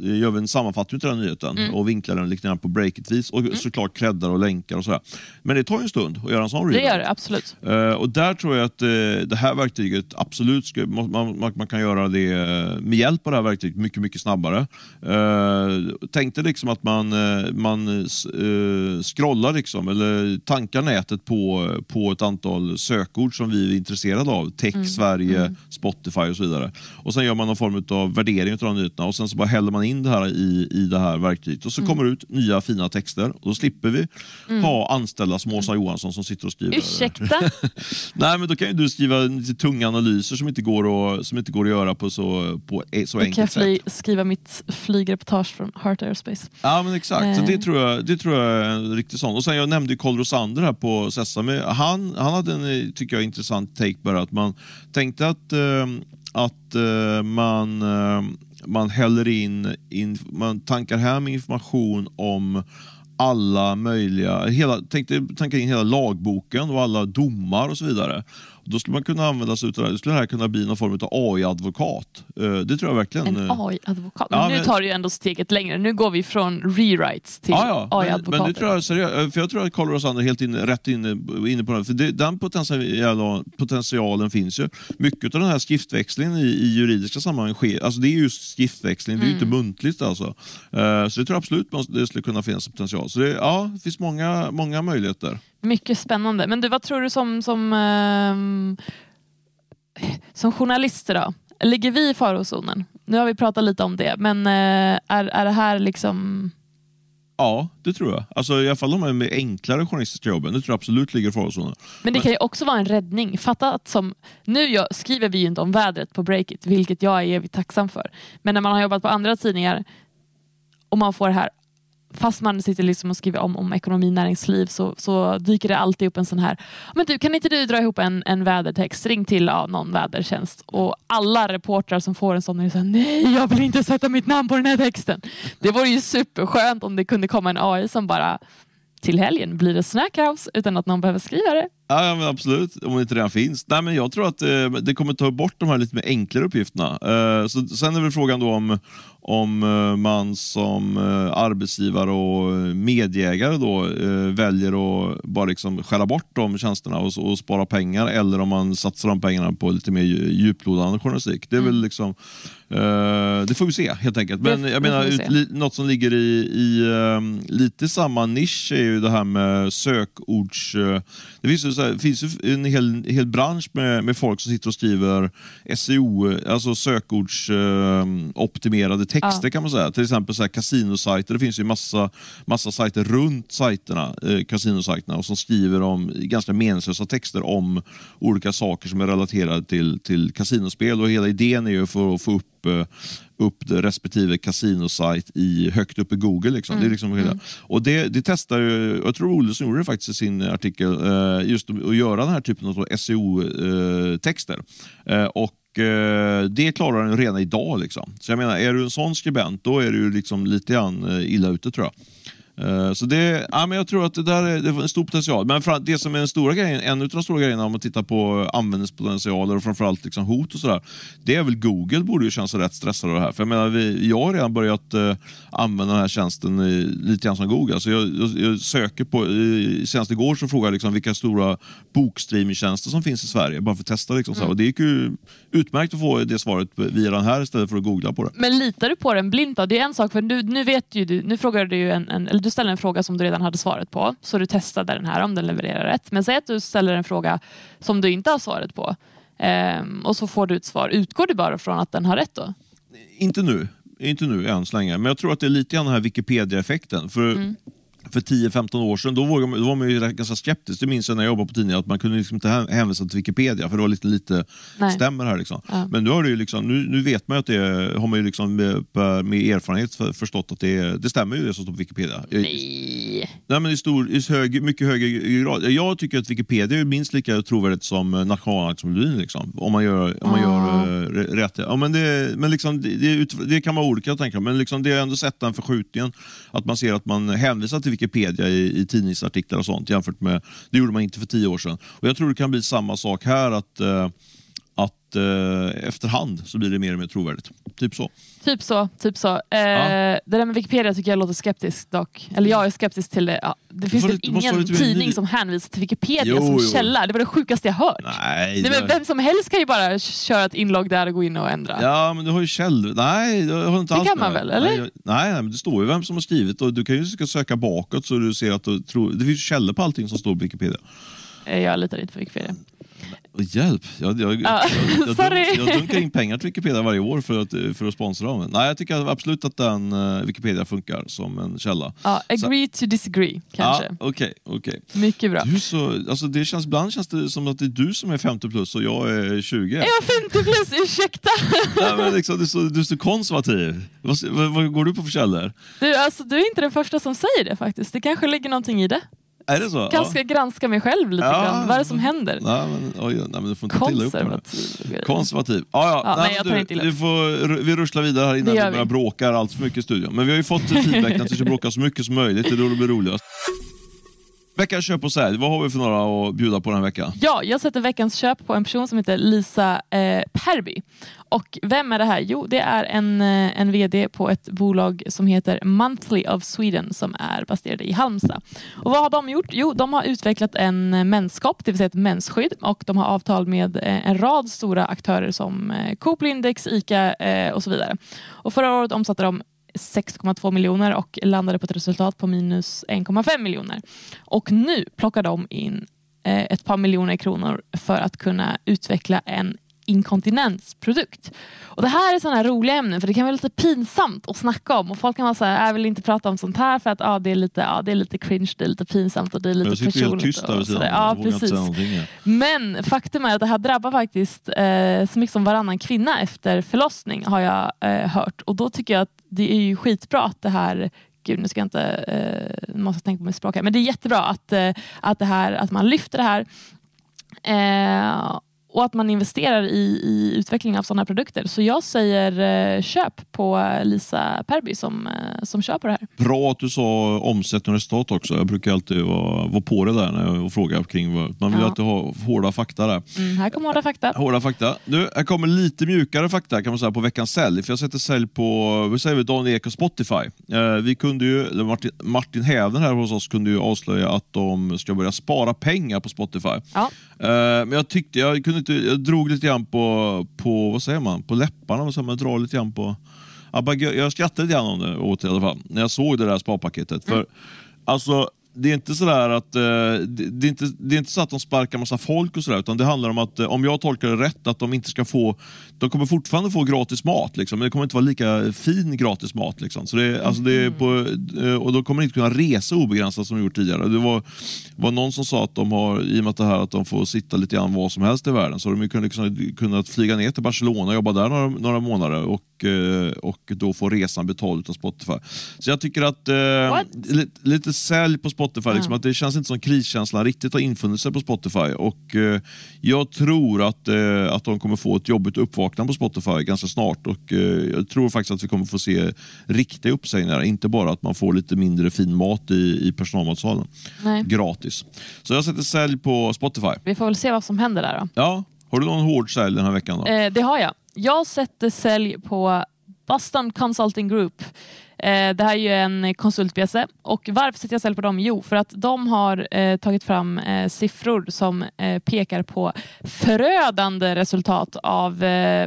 Speaker 1: gör vi en sammanfattning av den nyheten och vinklar den lite grann på breakit-vis och såklart creddar och länkar och sådär. Men det tar ju en stund att göra en sån
Speaker 2: Det
Speaker 1: rewrite.
Speaker 2: gör det, absolut.
Speaker 1: Eh, och där tror jag att eh, det här verktyget absolut ska, man, man, man kan göra det eh, med hjälp av det här verktyget mycket, mycket snabbare. Uh, tänkte liksom att man, man uh, scrollar liksom, eller tankar nätet på, på ett antal sökord som vi är intresserade av. Tech, Sverige, Spotify och så vidare. Och sen gör man någon form av värdering av de nyheterna och sen så bara häller man in det här i, i det här verktyget och så kommer det ut nya fina texter och då slipper vi ha anställda som Åsa Johansson som sitter och skriver.
Speaker 2: Ursäkta? [laughs]
Speaker 1: Nej, men då kan ju du skriva lite tunga analyser som inte går att, som inte går att göra på så, på e- så
Speaker 2: Då kan jag
Speaker 1: enkelt sätt.
Speaker 2: skriva mitt flygreportage från Heart Aerospace.
Speaker 1: Ja, men exakt. Så
Speaker 2: Eh.
Speaker 1: det, tror jag, det tror jag är en riktig sån. Och sen jag nämnde ju Carl Rosander här på Sesame. Han, han hade en, eh, tycker jag, intressant take bara att man tänkte att, eh, att eh, man, eh, man häller in, in, man tankar hem information om alla möjliga, hela, tänkte tanka in hela lagboken och alla domar och så vidare. Då skulle man kunna använda sig av det skulle det här kunna bli någon form av AI-advokat. Eh, Det tror jag verkligen.
Speaker 2: En
Speaker 1: eh,
Speaker 2: AI-advokat.
Speaker 1: Ja,
Speaker 2: Men nu
Speaker 1: men-
Speaker 2: tar du ju ändå steget längre. Nu går vi från rewrites till
Speaker 1: Ja, ja. Men,
Speaker 2: AI-advokater.
Speaker 1: men det tror jag seriöst, för jag tror att Carl Rosander är helt inne, rätt inne, inne på den. För det, den potentialen, potentialen finns ju. Mycket av den här skriftväxlingen i, i juridiska sammanhang sker, alltså det är just skriftväxling, det är ju inte muntligt alltså. Eh, så det tror jag absolut det skulle kunna finnas en potential. Så det, ja, det finns många, många möjligheter.
Speaker 2: Mycket spännande. Men du, vad tror du som, som, ehm, som journalister då? Ligger vi i farozonen? Nu har vi pratat lite om det, men eh, är, är det här liksom...
Speaker 1: Ja, det tror jag. Alltså, I alla fall de här med enklare journalistiska jobben, det tror jag absolut ligger i farozonen.
Speaker 2: Men det kan ju också vara en räddning. Fatta att som... Nu jag, skriver vi ju inte om vädret på Breakit, vilket jag är evigt tacksam för. Men när man har jobbat på andra tidningar och man får det här Fast man sitter liksom och skriver om, om ekonomi näringsliv så, så dyker det alltid upp en sån här Men du, kan inte du dra ihop en, en vädertext? Ring till ja, någon vädertjänst. Och alla reportrar som får en sån är så här. Nej, jag vill inte sätta mitt namn på den här texten. Det vore ju superskönt om det kunde komma en AI som bara Till helgen blir det snackhouse utan att någon behöver skriva det.
Speaker 1: Ja, men absolut. Om det inte redan finns. Nej, men jag tror att eh, det kommer ta bort de här lite mer enklare uppgifterna. Eh, så, sen är väl frågan då om, om eh, man som eh, arbetsgivare och medieägare då, eh, väljer att bara liksom skära bort de tjänsterna och, och, spara pengar eller om man satsar de pengarna på lite mer djuplodande journalistik. Det är mm. väl liksom Uh, det får vi se helt enkelt. Men jag menar, ut, något som ligger i, i um, lite samma nisch är ju det här med sökords... Det finns ju, så här, finns ju en hel, hel bransch med, med folk som sitter och skriver SEO, alltså sökordsoptimerade uh, texter ja. kan man säga. Till exempel så här, kasinosajter. Det finns ju massa, massa sajter runt sajterna, eh, kasinosajterna, och som skriver om ganska meningslösa texter om olika saker som är relaterade till, till kasinospel. Och hela idén är ju för att få upp upp, upp respektive kasinosajt i, högt upp i Google. Liksom. Mm. Det är liksom mm. Och det, det testar ju, jag tror Olsson gjorde det faktiskt i sin artikel, eh, just att göra den här typen av SEO-texter. Eh, och Eh, det klarar den redan idag. Liksom. Så jag menar, är du en sån skribent, då är du liksom lite grann eh, illa ute tror jag. Eh, så det, ja, men jag tror att det där är, det är en stor potential. Men det som är den stora grejen, en av de stora grejerna om man tittar på användningspotentialer och framförallt liksom hot och sådär. Det är väl Google borde ju känna sig rätt stressade av det här. För jag menar, vi, jag har redan börjat uh, använda den här tjänsten i, lite grann som Google. Alltså jag, jag, jag söker på, i, senast igår så frågade jag liksom vilka stora bokstreamingtjänster som finns i Sverige. Bara för att testa. Liksom, mm. Och det gick ju utmärkt att få det svaret via den här istället för att googla på det.
Speaker 2: Men litar du på den blint då? Det är en sak, för nu, nu vet ju du, nu frågar du ju en, en du ställer en fråga som du redan hade svaret på, så du testade den här om den levererar rätt. Men säg att du ställer en fråga som du inte har svaret på ehm, och så får du ett svar. Utgår du bara från att den har rätt då?
Speaker 1: Inte nu. Inte nu än så länge, men jag tror att det är lite grann den här Wikipedia-effekten. För mm för 10-15 år sedan, då var, man, då var man ju ganska skeptisk. Det minns jag när jag jobbade på tidningen, att man kunde liksom inte hänvisa till Wikipedia, för det var lite, lite stämmer här. Liksom. Ja. Men nu, har det liksom, nu, nu vet man ju att det har man ju liksom med, med erfarenhet förstått att det, det stämmer ju det som står på Wikipedia.
Speaker 2: Nej.
Speaker 1: Nej men i, stor, i hög, mycket högre grad. Jag tycker att Wikipedia är minst lika trovärdigt som nationalaktsmelodin. Liksom, om man gör, om man gör uh, rätt. Ja, men det, men liksom, det, det, det, kan vara olika, tänka, men liksom, det har ändå sett den förskjutningen. Att man ser att man hänvisar till Wikipedia i, i tidningsartiklar och sånt jämfört med, det gjorde man inte för tio år sedan. Och Jag tror det kan bli samma sak här, att, eh, att uh, efterhand så blir det mer och mer trovärdigt. Typ så.
Speaker 2: Typ så. Typ så. Eh, ja. Det där med Wikipedia tycker jag låter skeptiskt dock. Eller jag är skeptisk till det. Ja, det finns väl ingen tidning som hänvisar till Wikipedia jo, som jo. källa. Det var det sjukaste jag hört.
Speaker 1: Nej,
Speaker 2: men vem som helst kan ju bara köra ett inlogg där och gå in och ändra.
Speaker 1: Ja, men du har ju käll... Nej, det har inte
Speaker 2: det
Speaker 1: alls
Speaker 2: kan man väl? Eller?
Speaker 1: Nej, nej, men det står ju vem som har skrivit och du kan ju söka bakåt så du ser att du tror... Det finns källor på allting som står på Wikipedia.
Speaker 2: Eh, jag litar inte på Wikipedia.
Speaker 1: Hjälp! Jag, jag, jag, jag, [laughs] jag, dunkar in pengar till Wikipedia varje år för att, för att sponsra dem. Nej, jag tycker absolut att den uh, Wikipedia funkar som en källa.
Speaker 2: Ja, agree så. to disagree kanske.
Speaker 1: Ja, okay, okay.
Speaker 2: Mycket bra.
Speaker 1: Du så, alltså det känns, ibland känns det som att det är du som är 50 plus och jag är 20.
Speaker 2: Är jag 50 plus? Ursäkta! [laughs]
Speaker 1: Nej, men liksom, du, är så, du är så konservativ. Vad, vad, vad går du på för källor?
Speaker 2: Du, alltså, du är inte den första som säger det faktiskt. Det kanske ligger någonting i det.
Speaker 1: Är det så?
Speaker 2: Kanske ja. granska mig själv lite ja. grann. Vad är det som händer?
Speaker 1: Nej, men, oj, nej, men du får inte
Speaker 2: Konservativ.
Speaker 1: Konservativ. Ja, ja. ja nej, jag tar inte du, får, vi ruschlar vidare här innan vi börjar bråka allt för mycket i studion. Men vi har ju fått feedback att vi ska bråka så mycket som möjligt. Det är då det blir roligast. Veckans köp och sälj, vad har vi för några att bjuda på den här veckan?
Speaker 2: Ja, jag sätter veckans köp på en person som heter Lisa eh, Perby. Och vem är det här? Jo, det är en, eh, en VD på ett bolag som heter Monthly of Sweden som är baserade i Halmstad. Och vad har de gjort? Jo, de har utvecklat en eh, menskopp, det vill säga ett mensskydd och de har avtal med eh, en rad stora aktörer som Coop, Lindex, ICA och så vidare. Och förra året omsatte de 6,2 miljoner och landade på ett resultat på minus 1,5 miljoner. Och nu plockar de in eh, ett par miljoner kronor för att kunna utveckla en inkontinensprodukt. Och det här är sådana roliga ämnen för det kan vara lite pinsamt att snacka om och folk kan vara såhär, jag vill inte prata om sånt här för att ja, det, är lite, ja, det är lite cringe, det är lite pinsamt och det är lite jag personligt.
Speaker 1: Helt tyst och
Speaker 2: sådär. Ja, precis. Men faktum är att det här drabbar faktiskt eh, så mycket som varannan kvinna efter förlossning har jag eh, hört och då tycker jag att det är ju skitbra att det här Gud, nu ska jag inte, eh, måste tänka på mitt språk här. Men det är jättebra att, eh, att, det här, att man lyfter det här. Eh, och att man investerar i, i utveckling av sådana här produkter. Så jag säger eh, köp på Lisa Perby som, eh, som kör på det här.
Speaker 1: Bra att du sa omsättning och resultat också. Jag brukar alltid vara, vara på det där när jag frågar kring vad, man vill
Speaker 2: Ja.
Speaker 1: alltid ha hårda fakta där.
Speaker 2: Mm, här kommer hårda fakta.
Speaker 1: Hårda fakta. Nu, här kommer lite mjukare fakta kan man säga på veckans sälj. För jag sätter sälj på vi säger Dan Ek och Spotify. Eh, vi kunde ju, Martin, Martin Hävden här hos oss kunde ju avslöja att de ska börja spara pengar på Spotify.
Speaker 2: Ja.
Speaker 1: Eh, men jag tyckte, jag kunde inte, jag drog lite grann på, på vad säger man, på läpparna. man, Jag drar lite grann på, jag, skrattade lite grann åt det i alla fall, när jag såg det där sparpaketet. För alltså, det är inte sådär att eh, det, är inte, det är inte så att de sparkar massa folk och sådär, utan det handlar om att, eh, om jag tolkar det rätt, att de inte ska få, de kommer fortfarande få gratis mat, liksom, men det kommer inte vara lika fin gratis mat. Liksom. Så det, alltså det är på, eh, och de kommer inte kunna resa obegränsat som de gjort tidigare. Det var, var någon som sa att de har, i och med att det här att de får sitta lite grann var som helst i världen, så har de kunnat, liksom, kunnat flyga ner till Barcelona och jobba där några, några månader och, och då få resan betald av Spotify. Så jag tycker att eh, lite, lite sälj på Spotify, liksom, att det känns inte som kriskänslan riktigt har infunnit sig på Spotify. Och eh, Jag tror att, eh, att de kommer få ett jobbigt uppvaknande på Spotify ganska snart. Och eh, Jag tror faktiskt att vi kommer få se riktiga uppsägningar, inte bara att man får lite mindre fin mat i, i personalmatsalen.
Speaker 2: Nej.
Speaker 1: Gratis. Så jag sätter sälj på Spotify.
Speaker 2: Vi får väl se vad som händer där då.
Speaker 1: Ja, har du någon hård sälj den här veckan? Då?
Speaker 2: Eh, det har jag. Jag sätter sälj på Boston Consulting Group. Eh, det här är ju en konsultbjässe. Och varför sätter jag sälj på dem? Jo, för att de har eh, tagit fram eh, siffror som pekar på förödande resultat av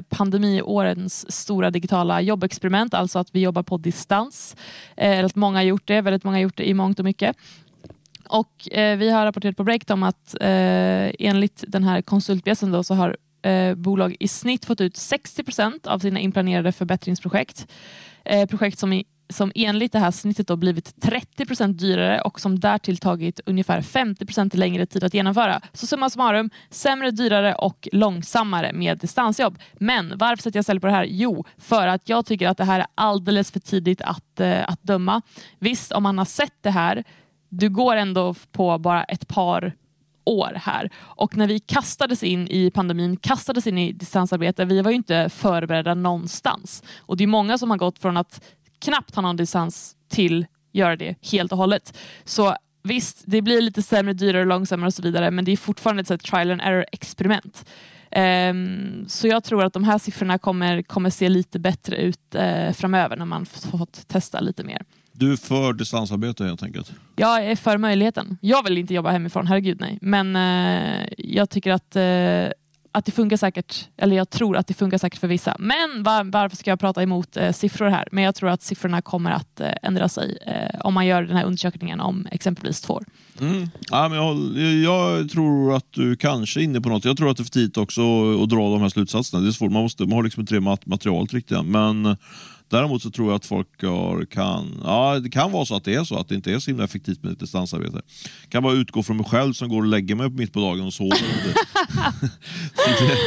Speaker 2: pandemiårens stora digitala jobbexperiment, alltså att vi jobbar på distans. Eh, att många har gjort det, väldigt många har gjort det i mångt och mycket. Och eh, vi har rapporterat på Breakt om att eh, enligt den här konsultbjässen då, så har eh, bolag i snitt fått ut 60 procent av sina inplanerade förbättringsprojekt. Eh, projekt som, i, som enligt det här snittet då blivit 30 procent dyrare och som därtill tagit ungefär 50 procent längre tid att genomföra. Så summa summarum, sämre, dyrare och långsammare med distansjobb. Men varför sätter jag sälj på det här? Jo, för att jag tycker att det här är alldeles för tidigt att, eh, att döma. Visst, om man har sett det här du går ändå på bara ett par år här. Och när vi kastades in i pandemin, kastades in i distansarbete, vi var ju inte förberedda någonstans. Och det är många som har gått från att knappt ha någon distans till göra det helt och hållet. Så visst, det blir lite sämre, dyrare, långsammare och så vidare, men det är fortfarande ett trial and error experiment. Um, så jag tror att de här siffrorna kommer, kommer se lite bättre ut uh, framöver när man fått testa lite mer.
Speaker 1: Du är för distansarbete helt enkelt?
Speaker 2: Jag är för möjligheten. Jag vill inte jobba hemifrån, herregud nej. Men eh, jag tycker att, eh, att det funkar säkert, eller jag tror att det funkar säkert för vissa. Men var, varför ska jag prata emot eh, siffror här? Men jag tror att siffrorna kommer att eh, ändra sig eh, om man gör den här undersökningen om exempelvis två år.
Speaker 1: Mm. Ja, men jag, jag tror att du kanske är inne på något. Jag tror att det är för tidigt också att, dra de här slutsatserna. Det är svårt, man, måste, man har liksom inte det mat- materialet riktigt. Men däremot så tror jag att folk har, kan... Ja, det kan vara så att det är så, att det inte är så himla effektivt med distansarbete. Jag kan bara utgå från mig själv som går och lägger mig mitt på dagen och sover. [laughs] så, det,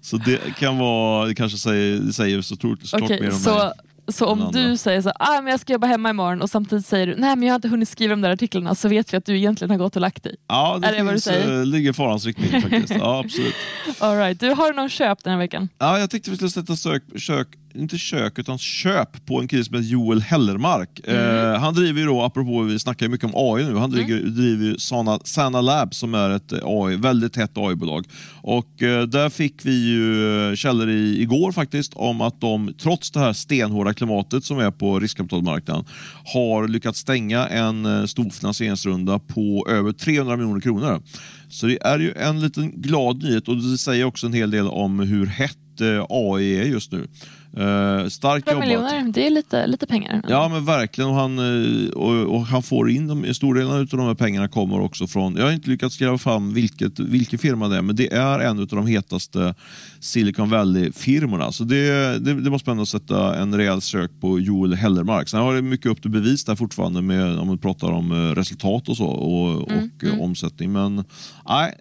Speaker 1: så det kan vara, det kanske säger, det säger så troligt såklart
Speaker 2: Okej,
Speaker 1: mer om mig.
Speaker 2: så, så
Speaker 1: än
Speaker 2: om du säger så ah, men jag ska jobba hemma imorgon och samtidigt säger du nej men jag har inte hunnit skriva de där artiklarna så vet vi att du egentligen har gått och lagt dig.
Speaker 1: Ja, det,
Speaker 2: Är det vad du säger?
Speaker 1: eh, ligger i farans riktning faktiskt. Ja, absolut. [laughs]
Speaker 2: All right. Du har någon köp den här veckan?
Speaker 1: Ja, jag tänkte vi skulle sätta sök, kök, inte kök, utan köp på en kille som heter Joel Hellermark.
Speaker 2: Mm.
Speaker 1: Eh, han driver ju då, apropå vi snackar mycket om AI nu, han driver, driver ju Sana, Sana Lab som är ett AI, väldigt hett AI-bolag. Och eh, där fick vi ju eh, källor i, igår faktiskt om att de, trots det här stenhårda klimatet som är på riskkapitalmarknaden, har lyckats stänga en eh, stor finansieringsrunda på över 300 miljoner kronor. Så det är ju en liten glad nyhet och det säger också en hel del om hur hett eh, AI är just nu. Eh, starkt
Speaker 2: 100
Speaker 1: jobbat.
Speaker 2: miljoner, det är lite, lite pengar.
Speaker 1: Ja men verkligen och han, eh, och, och han får in dem, stor del av de här pengarna kommer också från, jag har inte lyckats gräva fram vilket, vilken firma det är, men det är en av de hetaste Silicon Valley-firmorna. Så det, det, det måste man ändå sätta en rejäl sök på Joel Hellermark. Sen har det mycket upp till bevis där fortfarande med, om man pratar om eh, resultat och så och, och eh, omsättning. Men nej,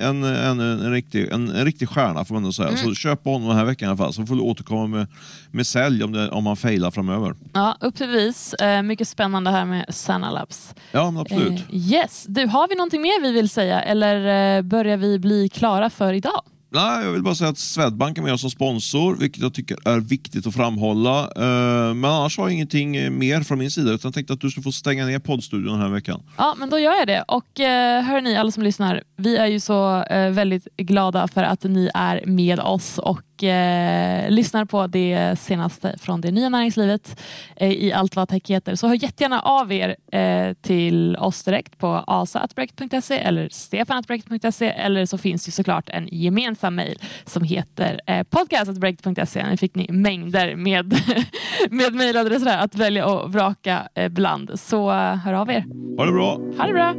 Speaker 1: en, en, en, riktig, en, en riktig stjärna får man ändå säga. Så köp på honom den här veckan i alla fall, så får du återkomma med, med sälj om, det, om man failar framöver.
Speaker 2: Ja, upp till bevis. Eh, mycket spännande här med Sana Labs.
Speaker 1: Ja, men absolut.
Speaker 2: Eh, yes. Du, har vi någonting mer vi vill säga eller eh, börjar vi bli klara för idag?
Speaker 1: Nej, jag vill bara säga att Swedbank är med som sponsor, vilket jag tycker är viktigt att framhålla. Eh, men annars har jag ingenting eh, mer från min sida, utan jag tänkte att du ska få stänga ner poddstudion den här veckan.
Speaker 2: Ja, men då gör jag det. Och hör ni alla som lyssnar, vi är ju så väldigt glada för att ni är med oss och eh, lyssnar på det senaste från det nya näringslivet eh, i allt vad tech heter. Så hör jättegärna av er eh, till oss direkt på asa.breakt.se eller stefan.breakt.se eller så finns ju såklart en gemensam mejl som heter eh, podcast.breakt.se. Nu fick ni mängder med, [laughs] med mejladresser att välja och vraka eh, bland. Så eh, hör av er.
Speaker 1: Ha det bra.
Speaker 2: Ha det bra.